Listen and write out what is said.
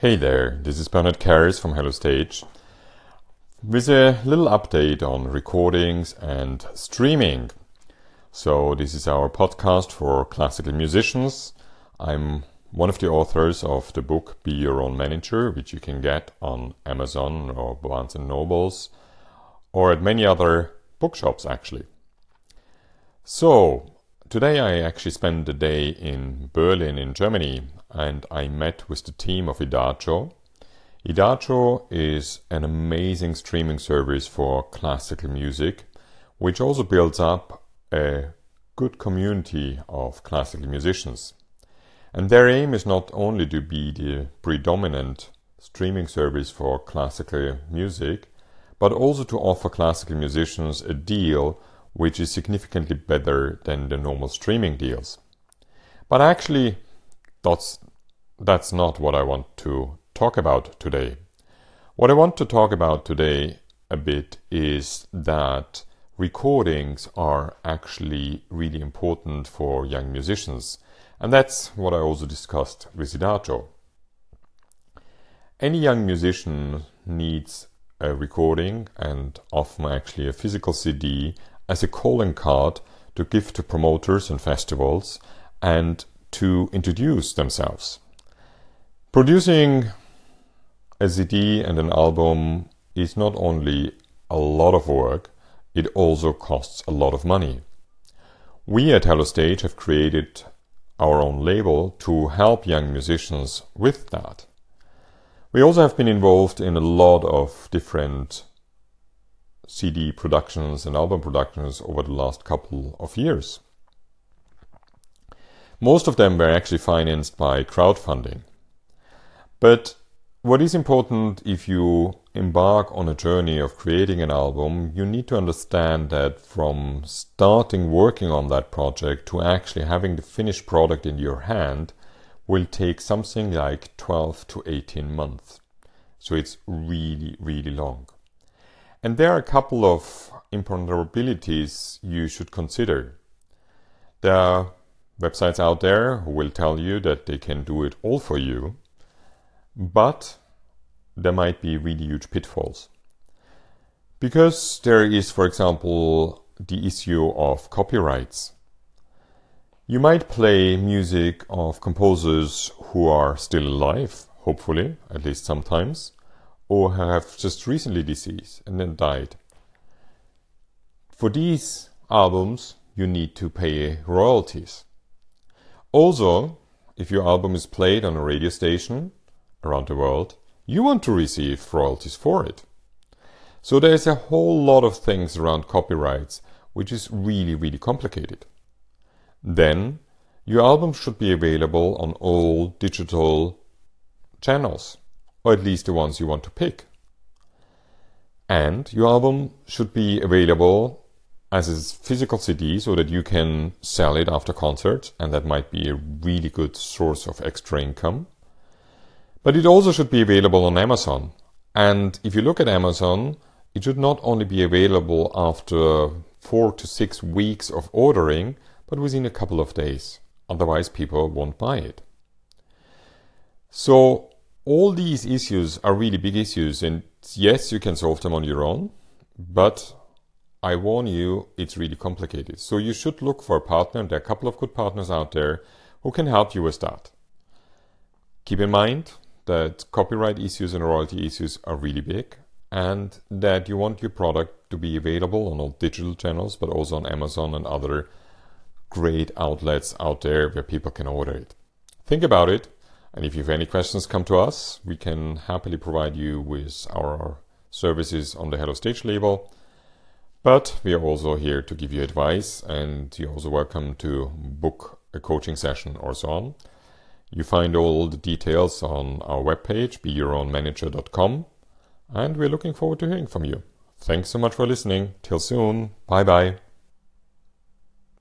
Hey there, this is Bernhard Kerres from Hello Stage with a little update on recordings and streaming. So, this is our podcast for classical musicians. I'm one of the authors of the book Be Your Own Manager, which you can get on Amazon or Barnes and Nobles or at many other bookshops actually. So, today I actually spent a day in Berlin in Germany and I met with the team of Idagio. Idagio is an amazing streaming service for classical music, which also builds up a good community of classical musicians. And their aim is not only to be the predominant streaming service for classical music, but also to offer classical musicians a deal which is significantly better than the normal streaming deals. But actually, that's, that's not what I want to talk about today. What I want to talk about today a bit is that recordings are actually really important for young musicians. And that's what I also discussed with Idagio. Any young musician needs a recording and often actually a physical CD as a calling card to give to promoters and festivals and to introduce themselves. Producing a CD and an album is not only a lot of work, it also costs a lot of money. We at Hello Stage have created our own label to help young musicians with that. We also have been involved in a lot of different CD productions and album productions over the last couple of years. Most of them were actually financed by crowdfunding. But what is important if you embark on a journey of creating an album, you need to understand that from starting working on that project to actually having the finished product in your hand will take something like 12 to 18 months. So it's really, really long. And there are a couple of imponderabilities you should consider. There are websites out there who will tell you that they can do it all for you, but there might be really huge pitfalls. Because there is, for example, the issue of copyrights. You might play music of composers who are still alive, hopefully, at least sometimes, or have just recently deceased and then died. For these albums, you need to pay royalties. Also, if your album is played on a radio station around the world, you want to receive royalties for it. So there's a whole lot of things around copyrights which is really, really complicated. Then, your album should be available on all digital channels or at least the ones you want to pick. And your album should be available as a physical CD so that you can sell it after concerts, and that might be a really good source of extra income. But it also should be available on Amazon. And if you look at Amazon, it should not only be available after four to six weeks of ordering, but within a couple of days. Otherwise, people won't buy it. So, all these issues are really big issues, and yes, you can solve them on your own, but I warn you, it's really complicated. So you should look for a partner. And there are a couple of good partners out there who can help you with that. Keep in mind that copyright issues and royalty issues are really big, and that you want your product to be available on all digital channels, but also on Amazon and other great outlets out there where people can order it. Think about it and if you have any questions, come to us. We can happily provide you with our services on the Hello Stage label. But we are also here to give you advice, and you're also welcome to book a coaching session or so on. You find all the details on our webpage, beyourownmanager.com, and we're looking forward to hearing from you. Thanks so much for listening. Till soon. Bye bye.